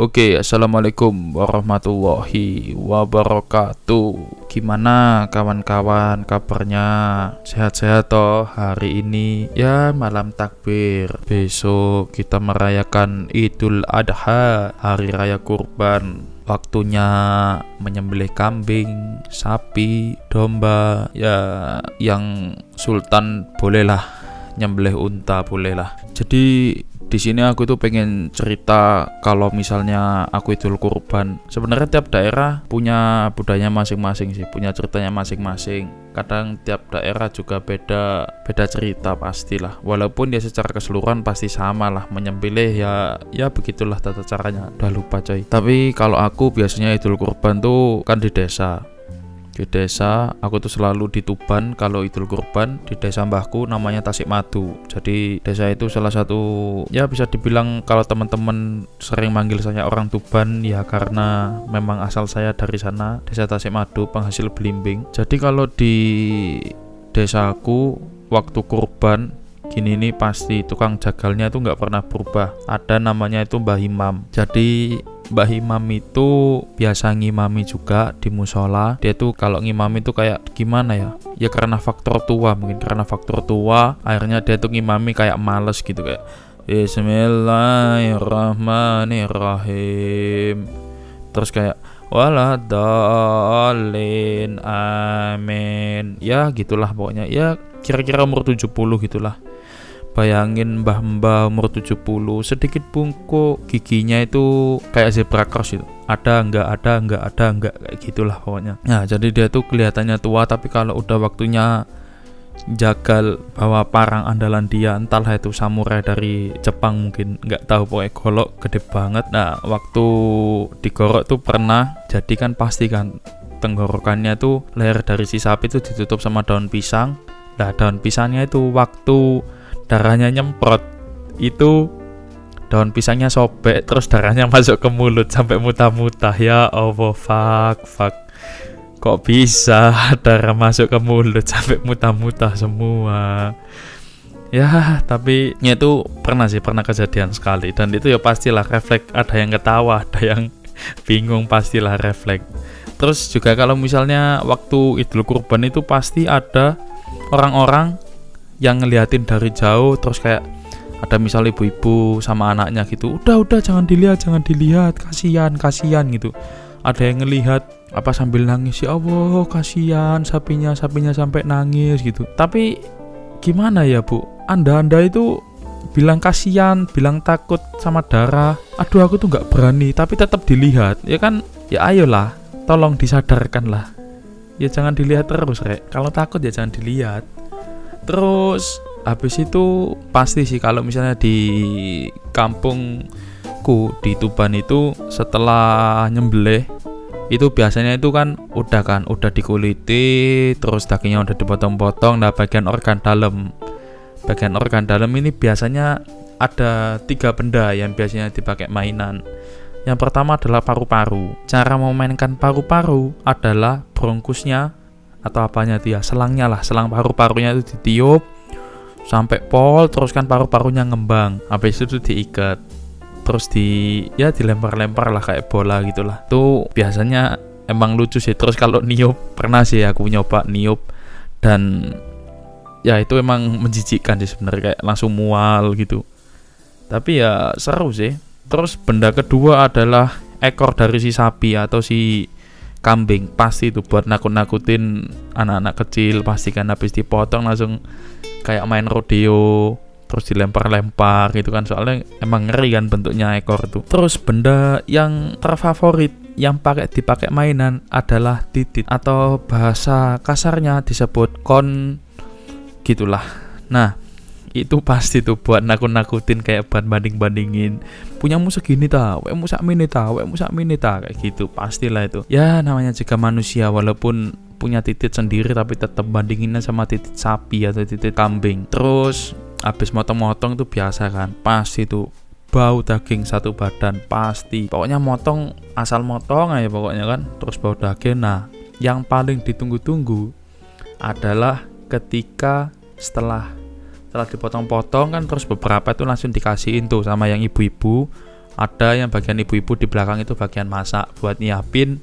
Oke, assalamualaikum warahmatullahi wabarakatuh. Gimana kawan-kawan kabarnya? Sehat-sehat toh hari ini? Ya malam takbir. Besok kita merayakan Idul Adha, hari raya kurban. Waktunya menyembelih kambing, sapi, domba. Ya yang sultan bolehlah nyembelih unta bolehlah. Jadi di sini aku tuh pengen cerita kalau misalnya aku idul kurban. Sebenarnya tiap daerah punya budayanya masing-masing sih, punya ceritanya masing-masing. Kadang tiap daerah juga beda beda cerita pastilah. Walaupun dia secara keseluruhan pasti sama lah menyembelih ya ya begitulah tata caranya. Udah lupa coy. Tapi kalau aku biasanya idul kurban tuh kan di desa di desa aku tuh selalu di Tuban kalau Idul Kurban di desa mbahku namanya Tasik Madu. Jadi desa itu salah satu ya bisa dibilang kalau teman-teman sering manggil saya orang Tuban ya karena memang asal saya dari sana desa Tasik Madu penghasil belimbing. Jadi kalau di desaku waktu kurban gini nih pasti tukang jagalnya itu nggak pernah berubah. Ada namanya itu Mbah Imam. Jadi Mbah Imam itu biasa ngimami juga di musola. Dia tuh kalau ngimami itu kayak gimana ya? Ya karena faktor tua, mungkin karena faktor tua, akhirnya dia tuh ngimami kayak males gitu kayak Bismillahirrahmanirrahim. Terus kayak waladhalin amin. Ya gitulah pokoknya. Ya kira-kira umur 70 gitulah bayangin mbah-mbah umur 70 sedikit bungkuk giginya itu kayak zebra cross itu ada enggak ada enggak ada enggak kayak gitulah pokoknya. Nah jadi dia tuh kelihatannya tua tapi kalau udah waktunya jagal bawa parang andalan dia entahlah itu samurai dari Jepang mungkin nggak tahu pokoknya golok gede banget. Nah waktu digorok tuh pernah jadi kan pasti kan tenggorokannya tuh leher dari si sapi itu ditutup sama daun pisang. Nah daun pisangnya itu waktu darahnya nyemprot. Itu daun pisangnya sobek terus darahnya masuk ke mulut sampai muta-muta ya Allah fuck fuck. Kok bisa darah masuk ke mulut sampai muta-muta semua? Ya tapi ya itu pernah sih pernah kejadian sekali. Dan itu ya pastilah refleks ada yang ketawa ada yang bingung pastilah refleks. Terus juga kalau misalnya waktu idul kurban itu pasti ada orang-orang yang ngeliatin dari jauh terus kayak ada misal ibu-ibu sama anaknya gitu udah udah jangan dilihat jangan dilihat kasihan kasihan gitu. Ada yang ngelihat apa sambil nangis ya Allah kasihan sapinya sapinya sampai nangis gitu. Tapi gimana ya bu? Anda anda itu bilang kasihan bilang takut sama darah aduh aku tuh nggak berani tapi tetap dilihat ya kan? Ya ayolah tolong disadarkan lah ya jangan dilihat terus rek. Kalau takut ya jangan dilihat terus habis itu pasti sih kalau misalnya di kampungku di Tuban itu setelah nyembelih itu biasanya itu kan udah kan udah dikuliti terus dagingnya udah dipotong-potong. Nah bagian organ dalam bagian organ dalam ini biasanya ada tiga benda yang biasanya dipakai mainan. Yang pertama adalah paru-paru. Cara memainkan paru-paru adalah bronkusnya atau apanya dia selangnya lah selang paru-parunya itu ditiup sampai pol terus kan paru-parunya ngembang habis itu diikat terus di ya dilempar-lempar lah kayak bola gitulah. Tuh biasanya emang lucu sih terus kalau niup pernah sih aku nyoba niup dan ya itu emang menjijikkan sih sebenarnya kayak langsung mual gitu. Tapi ya seru sih. Terus benda kedua adalah ekor dari si sapi atau si kambing pasti itu buat nakut-nakutin anak-anak kecil pasti kan habis dipotong langsung kayak main rodeo terus dilempar-lempar gitu kan. Soalnya emang ngeri kan bentuknya ekor itu. Terus benda yang terfavorit yang pakai dipakai mainan adalah titit atau bahasa kasarnya disebut kon gitulah. Nah itu pasti tuh buat nakut-nakutin kayak buat banding-bandingin. Punya musuh gini ta we musak mini ta we musak mini ta kayak gitu. Pastilah itu. Ya namanya juga manusia walaupun punya titik sendiri tapi tetap bandinginnya sama titik sapi atau titik kambing. Terus habis motong-motong tuh biasa kan. Pasti tuh bau daging satu badan pasti. Pokoknya motong asal motong aja pokoknya kan. Terus bau daging. Nah yang paling ditunggu-tunggu adalah ketika setelah setelah dipotong-potong kan terus beberapa itu langsung dikasihin tuh sama yang ibu-ibu. Ada yang bagian ibu-ibu di belakang itu bagian masak buat nyiapin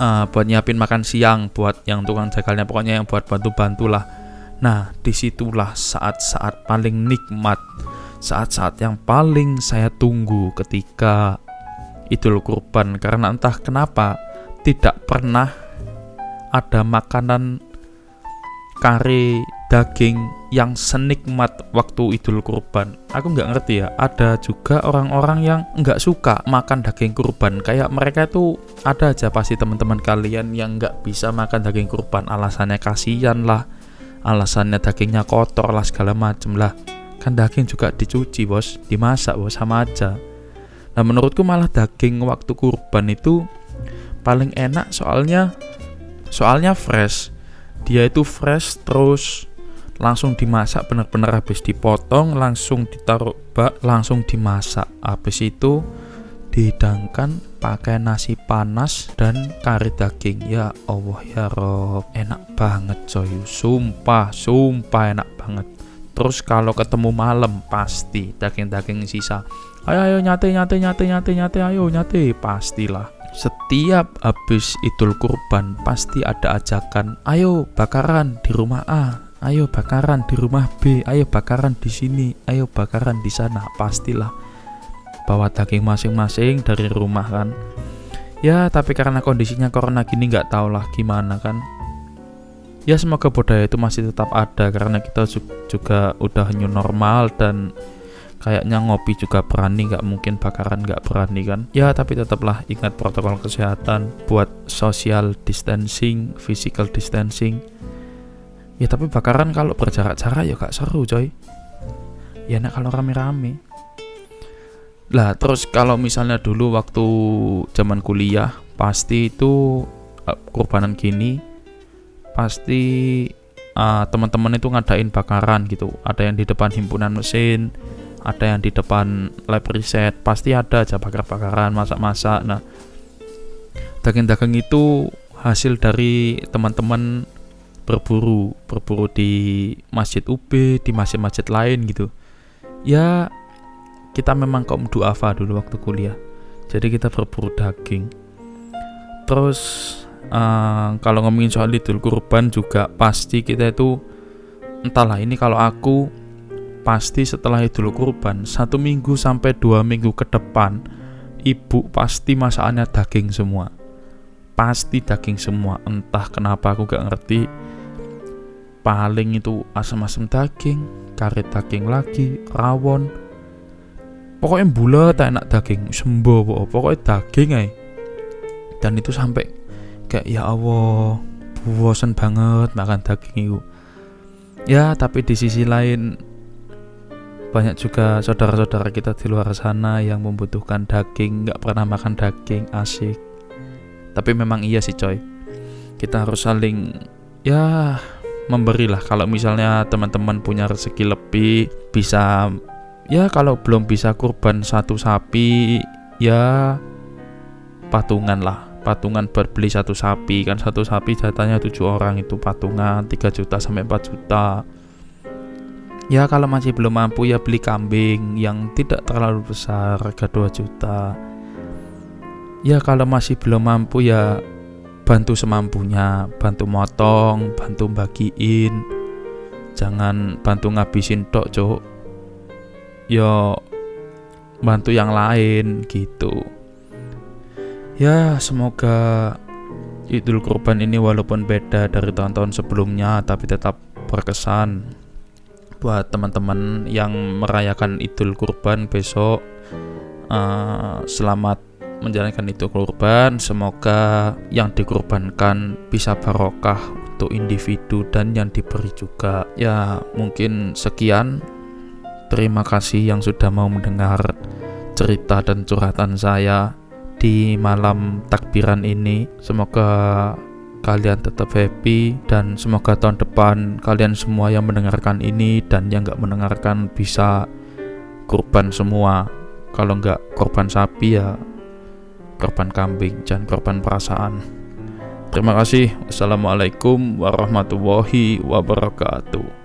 uh, buat nyiapin makan siang buat yang tukang jagalnya pokoknya yang buat bantu-bantu lah. Nah di situlah saat-saat paling nikmat saat-saat yang paling saya tunggu ketika Idul Kurban. Karena entah kenapa tidak pernah ada makanan kari daging yang senikmat waktu Idul Kurban. Aku nggak ngerti ya. Ada juga orang-orang yang nggak suka makan daging kurban. Kayak mereka tuh ada aja pasti teman-teman kalian yang nggak bisa makan daging kurban. Alasannya kasihan lah, alasannya dagingnya kotor lah segala macem lah. Kan daging juga dicuci bos, dimasak bos sama aja. Nah menurutku malah daging waktu kurban itu paling enak soalnya soalnya fresh. Dia itu fresh terus langsung dimasak benar-benar habis dipotong langsung ditaruh bak langsung dimasak. Habis itu dihidangkan pakai nasi panas dan kari daging. Ya Allah ya Rob. Enak banget coy. Sumpah sumpah enak banget. Terus kalau ketemu malam pasti daging-daging sisa. Ayo ayo nyate nyate nyate nyate nyate ayo nyate. Pastilah. Setiap habis idul kurban pasti ada ajakan. Ayo bakaran di rumah A ayo bakaran di rumah B, ayo bakaran di sini, ayo bakaran di sana, pastilah bawa daging masing-masing dari rumah kan. Ya, tapi karena kondisinya corona gini nggak tahu lah gimana kan. Ya semoga budaya itu masih tetap ada karena kita juga udah new normal dan kayaknya ngopi juga berani nggak mungkin bakaran nggak berani kan ya tapi tetaplah ingat protokol kesehatan buat social distancing physical distancing ya tapi bakaran kalau berjarak-jarak ya gak seru coy. Ya enak kalau rame-rame. Lah terus kalau misalnya dulu waktu zaman kuliah pasti itu uh, kurbanan gini pasti uh, teman-teman itu ngadain bakaran gitu. Ada yang di depan himpunan mesin ada yang di depan lab riset pasti ada aja bakar-bakaran masak-masak. Nah daging-daging itu hasil dari teman-teman berburu berburu di masjid UB di masjid-masjid lain gitu. Ya kita memang kaum duafa dulu waktu kuliah. Jadi kita berburu daging. Terus uh, kalau ngomongin soal idul kurban juga pasti kita itu entahlah ini kalau aku pasti setelah idul kurban satu minggu sampai dua minggu ke depan ibu pasti masakannya daging semua. Pasti daging semua. Entah kenapa aku gak ngerti paling itu asam-asam daging karet daging lagi rawon. Pokoknya bulat enak daging sembo pokoknya daging ay dan itu sampai kayak ya Allah bosan banget makan daging itu ya tapi di sisi lain banyak juga saudara-saudara kita di luar sana yang membutuhkan daging nggak pernah makan daging asik. Tapi memang iya sih coy. Kita harus saling ya memberilah. Kalau misalnya teman-teman punya rezeki lebih bisa ya kalau belum bisa kurban satu sapi ya patungan lah. Patungan berbeli satu sapi. Kan satu sapi jatahnya tujuh orang itu patungan 3 juta sampai 4 juta. Ya kalau masih belum mampu ya beli kambing yang tidak terlalu besar harga 2 juta. Ya kalau masih belum mampu ya bantu semampunya bantu motong bantu bagiin. Jangan bantu ngabisin tok cok yo bantu yang lain gitu. Ya semoga Idul Kurban ini walaupun beda dari tahun-tahun sebelumnya tapi tetap berkesan buat teman-teman yang merayakan Idul Kurban besok uh, selamat menjalankan itu kurban semoga yang dikorbankan bisa barokah untuk individu dan yang diberi juga. Ya mungkin sekian. Terima kasih yang sudah mau mendengar cerita dan curhatan saya di malam takbiran ini. Semoga kalian tetap happy dan semoga tahun depan kalian semua yang mendengarkan ini dan yang nggak mendengarkan bisa korban semua. Kalau nggak korban sapi ya korban kambing, jangan korban perasaan. Terima kasih. Wassalamualaikum warahmatullahi wabarakatuh.